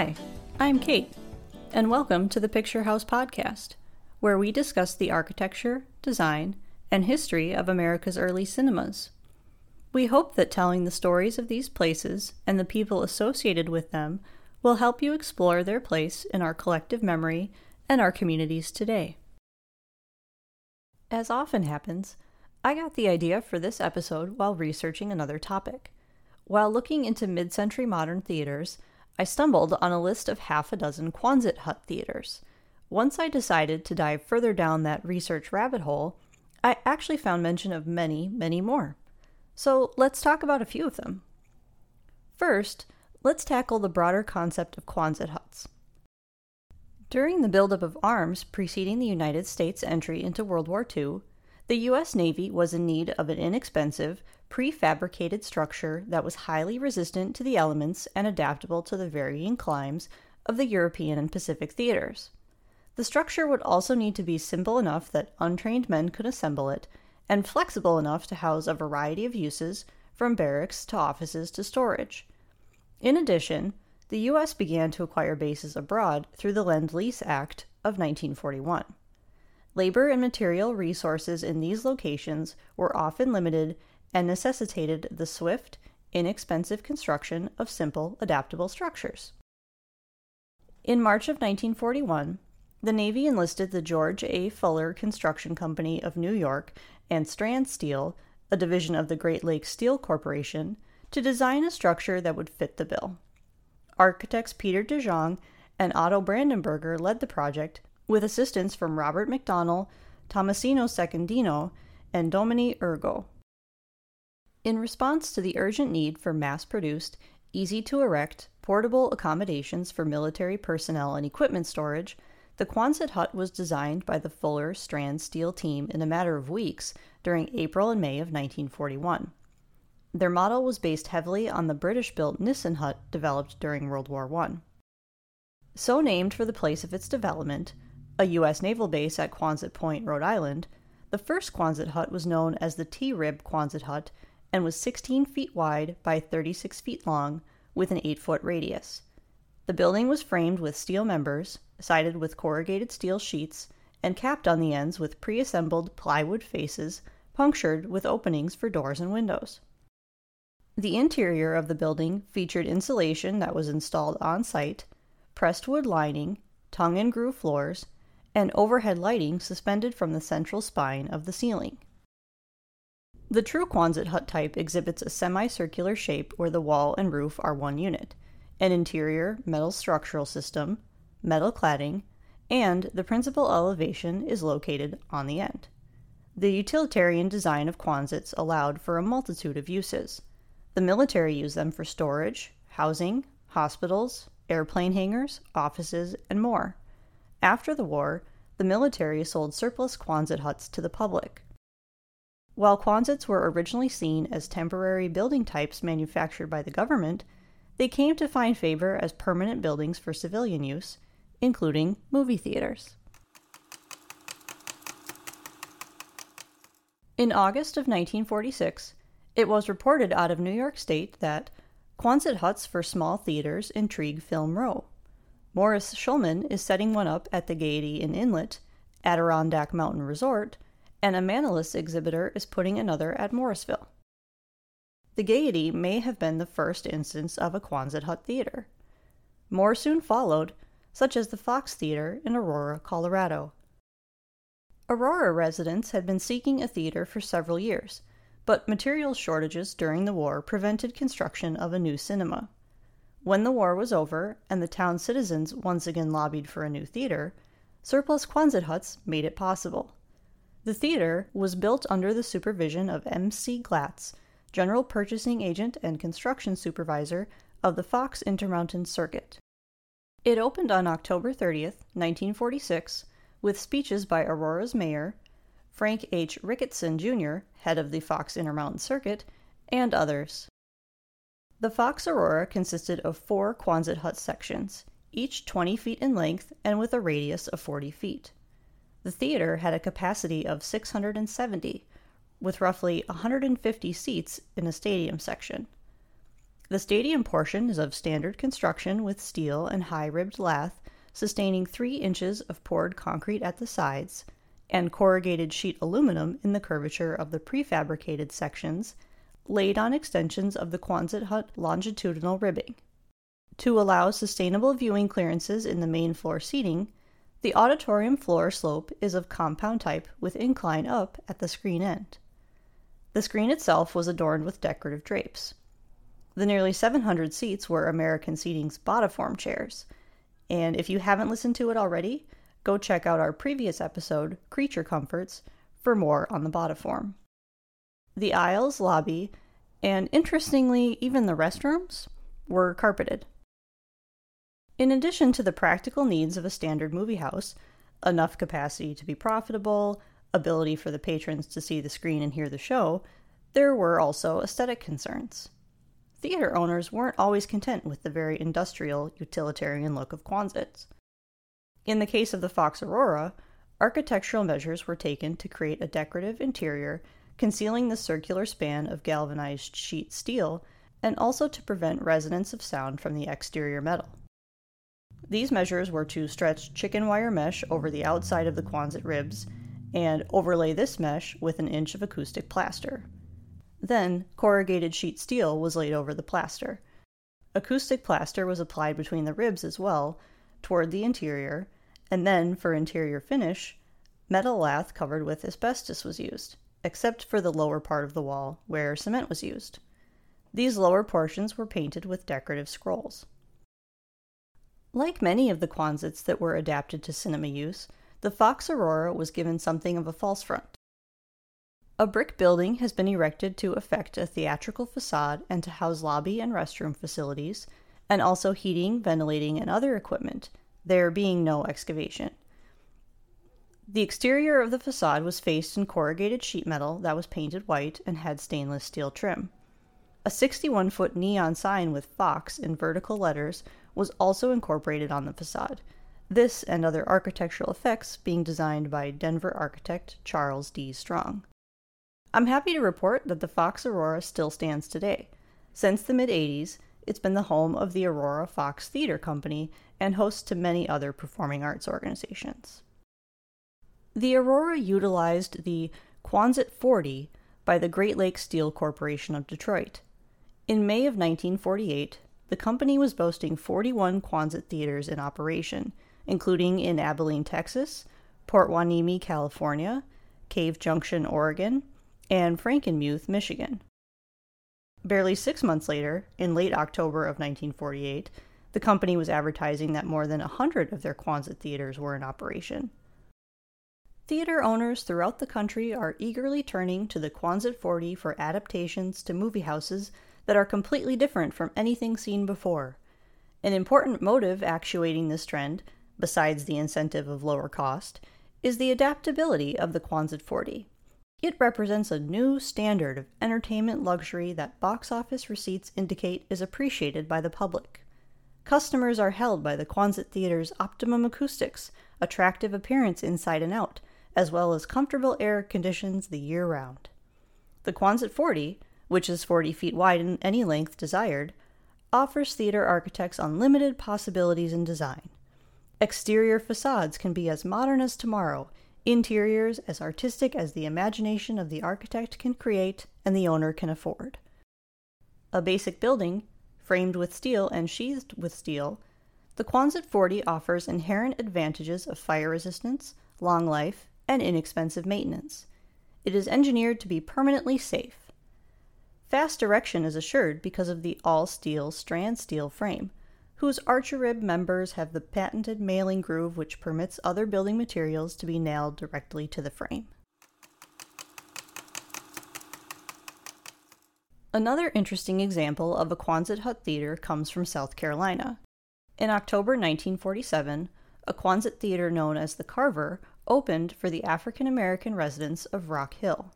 Hi, I'm Kate, and welcome to the Picture House Podcast, where we discuss the architecture, design, and history of America's early cinemas. We hope that telling the stories of these places and the people associated with them will help you explore their place in our collective memory and our communities today. As often happens, I got the idea for this episode while researching another topic. While looking into mid century modern theaters, I stumbled on a list of half a dozen Quonset hut theaters. Once I decided to dive further down that research rabbit hole, I actually found mention of many, many more. So let's talk about a few of them. First, let's tackle the broader concept of Quonset huts. During the buildup of arms preceding the United States' entry into World War II, the U.S. Navy was in need of an inexpensive, prefabricated structure that was highly resistant to the elements and adaptable to the varying climes of the European and Pacific theaters. The structure would also need to be simple enough that untrained men could assemble it, and flexible enough to house a variety of uses, from barracks to offices to storage. In addition, the U.S. began to acquire bases abroad through the Lend Lease Act of 1941. Labor and material resources in these locations were often limited and necessitated the swift, inexpensive construction of simple, adaptable structures. In March of 1941, the Navy enlisted the George A. Fuller Construction Company of New York and Stran-Steel, a division of the Great Lakes Steel Corporation, to design a structure that would fit the bill. Architects Peter de Jong and Otto Brandenberger led the project, with assistance from Robert McDonnell, Tomasino Secondino, and Domini Ergo. In response to the urgent need for mass produced, easy to erect, portable accommodations for military personnel and equipment storage, the Quonset hut was designed by the Fuller Stran-Steel team in a matter of weeks during April and May of 1941. Their model was based heavily on the British built Nissen hut developed during World War I. So named for the place of its development, a U.S. naval base at Quonset Point, Rhode Island, the first Quonset hut was known as the T Rib Quonset hut and was 16 feet wide by 36 feet long with an 8 foot radius. The building was framed with steel members, sided with corrugated steel sheets, and capped on the ends with preassembled plywood faces punctured with openings for doors and windows. The interior of the building featured insulation that was installed on site, pressed wood lining, tongue and groove floors, and overhead lighting suspended from the central spine of the ceiling. The true Quonset hut type exhibits a semicircular shape where the wall and roof are one unit an interior metal structural system, metal cladding, and the principal elevation is located on the end. The utilitarian design of Quonsets allowed for a multitude of uses. The military used them for storage, housing, hospitals, airplane hangars, offices, and more. After the war, the military sold surplus Quonset huts to the public. While Quonsets were originally seen as temporary building types manufactured by the government, they came to find favor as permanent buildings for civilian use, including movie theaters. In August of 1946, it was reported out of New York State that Quonset huts for small theaters intrigue Film Row. Morris Schulman is setting one up at the Gaiety in Inlet, Adirondack Mountain Resort, and a Manlius exhibitor is putting another at Morrisville. The Gaiety may have been the first instance of a Quonset hut theater. More soon followed, such as the Fox Theater in Aurora, Colorado. Aurora residents had been seeking a theater for several years, but material shortages during the war prevented construction of a new cinema. When the war was over and the town's citizens once again lobbied for a new theater, surplus Quonset huts made it possible. The theater was built under the supervision of M. C. Glatz, General Purchasing Agent and Construction Supervisor of the Fox Intermountain Circuit. It opened on October 30th, 1946, with speeches by Aurora's mayor, Frank H. Ricketson, Jr., head of the Fox Intermountain Circuit, and others. The Fox Aurora consisted of four Quonset hut sections, each 20 feet in length and with a radius of 40 feet. The theater had a capacity of 670, with roughly 150 seats in a stadium section. The stadium portion is of standard construction with steel and high ribbed lath, sustaining three inches of poured concrete at the sides, and corrugated sheet aluminum in the curvature of the prefabricated sections, laid on extensions of the Quonset hut longitudinal ribbing. To allow sustainable viewing clearances in the main floor seating, the auditorium floor slope is of compound type with incline up at the screen end. The screen itself was adorned with decorative drapes. The nearly 700 seats were American Seating's Bodiform chairs. And if you haven't listened to it already, go check out our previous episode, Creature Comforts, for more on the Bodiform. The aisles, lobby, and interestingly, even the restrooms were carpeted. In addition to the practical needs of a standard movie house, enough capacity to be profitable, ability for the patrons to see the screen and hear the show, there were also aesthetic concerns theater owners weren't always content with the very industrial, utilitarian look of Quonsets. In the case of the Fox Aurora, architectural measures were taken to create a decorative interior concealing the circular span of galvanized sheet steel and also to prevent resonance of sound from the exterior metal. These measures were to stretch chicken wire mesh over the outside of the Quonset ribs and overlay this mesh with an inch of acoustic plaster. Then, corrugated sheet steel was laid over the plaster. Acoustic plaster was applied between the ribs as well, toward the interior, and then, for interior finish, metal lath covered with asbestos was used, except for the lower part of the wall, where cement was used. These lower portions were painted with decorative scrolls. Like many of the Quonsets that were adapted to cinema use, the Fox Aurora was given something of a false front. A brick building has been erected to effect a theatrical facade and to house lobby and restroom facilities, and also heating, ventilating, and other equipment, there being no excavation. The exterior of the facade was faced in corrugated sheet metal that was painted white and had stainless steel trim. A 61 foot neon sign with Fox in vertical letters was also incorporated on the facade, this and other architectural effects being designed by Denver architect Charles D. Strong. I'm happy to report that the Fox Aurora still stands today. Since the mid 80s, it's been the home of the Aurora Fox Theater Company and host to many other performing arts organizations. The Aurora utilized the Quonset 40 by the Great Lakes Steel Corporation of Detroit. In May of 1948, the company was boasting 41 Quonset theaters in operation, including in Abilene, Texas, Port Hueneme, California, Cave Junction, Oregon, and Frankenmuth, Michigan. Barely six months later, in late October of 1948, the company was advertising that more than a hundred of their Quonset theaters were in operation. Theater owners throughout the country are eagerly turning to the Quonset 40 for adaptations to movie houses that are completely different from anything seen before. An important motive actuating this trend, besides the incentive of lower cost, is the adaptability of the Quonset 40. It represents a new standard of entertainment luxury that box office receipts indicate is appreciated by the public. Customers are held by the Quonset Theater's optimum acoustics, attractive appearance inside and out, as well as comfortable air conditions the year round. The Quonset 40, which is 40 feet wide in any length desired, offers theater architects unlimited possibilities in design. Exterior facades can be as modern as tomorrow, Interiors as artistic as the imagination of the architect can create and the owner can afford. A basic building, framed with steel and sheathed with steel, the Quonset 40 offers inherent advantages of fire resistance, long life, and inexpensive maintenance. It is engineered to be permanently safe. Fast erection is assured because of the all steel Stran-Steel frame, whose Archirib members have the patented nailing groove which permits other building materials to be nailed directly to the frame. Another interesting example of a Quonset hut theater comes from South Carolina. In October 1947, a Quonset theater known as the Carver opened for the African American residents of Rock Hill.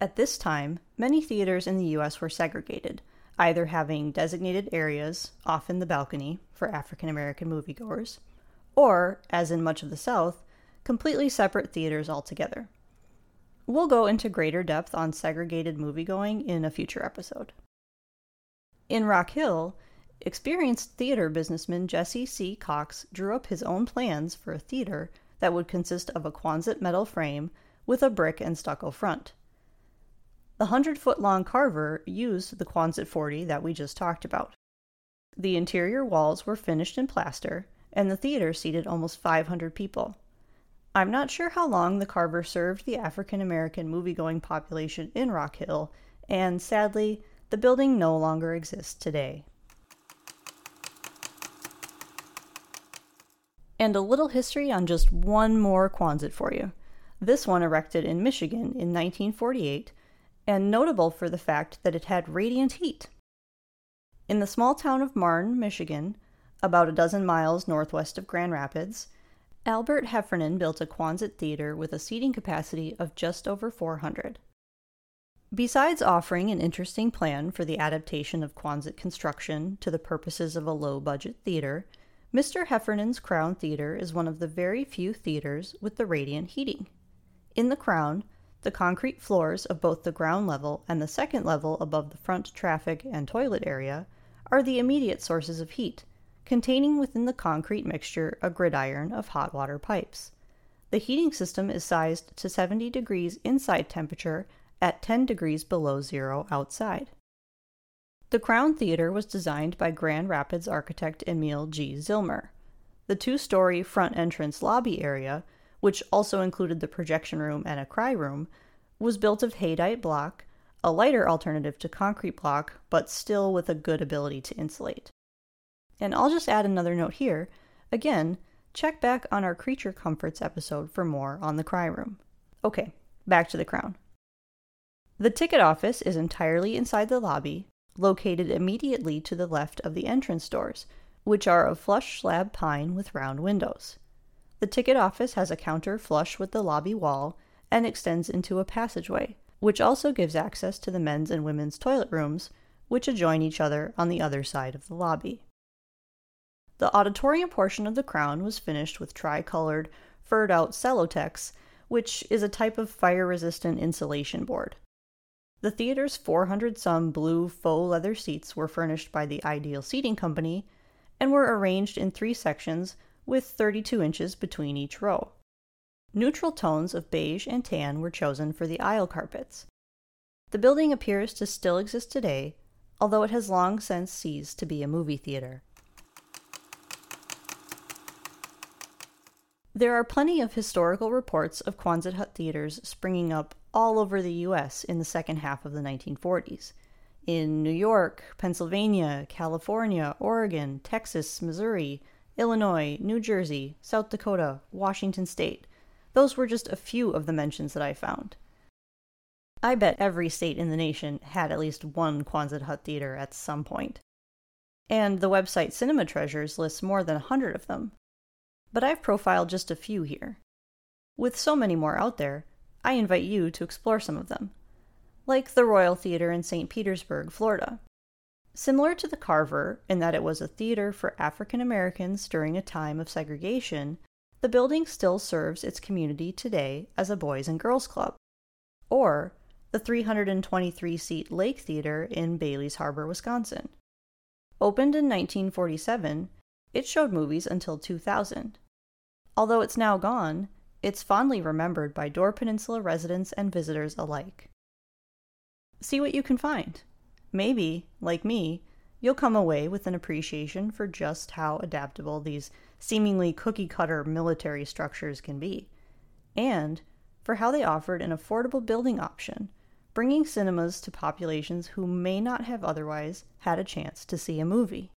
At this time, many theaters in the U.S. were segregated, either having designated areas, often the balcony, for African American moviegoers, or, as in much of the South, completely separate theaters altogether. We'll go into greater depth on segregated moviegoing in a future episode. In Rock Hill, experienced theater businessman Jesse C. Cox drew up his own plans for a theater that would consist of a Quonset metal frame with a brick and stucco front. The 100 foot long carver used the Quonset 40 that we just talked about. The interior walls were finished in plaster, and the theater seated almost 500 people. I'm not sure how long the carver served the African American movie-going population in Rock Hill, and sadly, the building no longer exists today. And a little history on just one more Quonset for you. This one erected in Michigan in 1948, and notable for the fact that it had radiant heat. In the small town of Marne, Michigan, about a dozen miles northwest of Grand Rapids, Albert Heffernan built a Quonset theater with a seating capacity of just over 400. Besides offering an interesting plan for the adaptation of Quonset construction to the purposes of a low budget theater, Mr. Heffernan's Crown Theater is one of the very few theaters with the radiant heating. In the Crown, the concrete floors of both the ground level and the second level above the front traffic and toilet area are the immediate sources of heat containing within the concrete mixture a gridiron of hot water pipes. The heating system is sized to 70 degrees inside temperature at 10 degrees below zero outside. The Crown Theater was designed by Grand Rapids architect Emil G. Zillmer. The two story front entrance lobby area, which also included the projection room and a cry room, was built of haydite block, a lighter alternative to concrete block, but still with a good ability to insulate. And I'll just add another note here. Again, check back on our Creature Comforts episode for more on the Cry Room. Okay, back to the crown. The ticket office is entirely inside the lobby, located immediately to the left of the entrance doors, which are of flush slab pine with round windows. The ticket office has a counter flush with the lobby wall and extends into a passageway, which also gives access to the men's and women's toilet rooms, which adjoin each other on the other side of the lobby. The auditorium portion of the crown was finished with tricolored, furred out Celotex, which is a type of fire resistant insulation board. The theater's 400 some blue faux leather seats were furnished by the Ideal Seating Company and were arranged in three sections with 32 inches between each row. Neutral tones of beige and tan were chosen for the aisle carpets. The building appears to still exist today, although it has long since ceased to be a movie theater. There are plenty of historical reports of Quonset hut theaters springing up all over the US in the second half of the 1940s. In New York, Pennsylvania, California, Oregon, Texas, Missouri, Illinois, New Jersey, South Dakota, Washington State. Those were just a few of the mentions that I found. I bet every state in the nation had at least one Quonset hut theater at some point. And the website Cinema Treasures lists more than a hundred of them but I've profiled just a few here. With so many more out there, I invite you to explore some of them, like the Royal Theater in St. Petersburg, Florida. Similar to the Carver in that it was a theater for African Americans during a time of segregation, the building still serves its community today as a Boys and Girls Club. Or the 323 seat Lake Theater in Bailey's Harbor, Wisconsin. Opened in 1947, it showed movies until 2000. Although it's now gone, it's fondly remembered by Door Peninsula residents and visitors alike. See what you can find. Maybe, like me, you'll come away with an appreciation for just how adaptable these seemingly cookie cutter military structures can be, and for how they offered an affordable building option, bringing cinemas to populations who may not have otherwise had a chance to see a movie.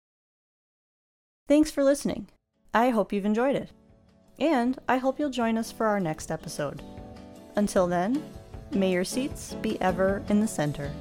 Thanks for listening. I hope you've enjoyed it and I hope you'll join us for our next episode. Until then, may your seats be ever in the center.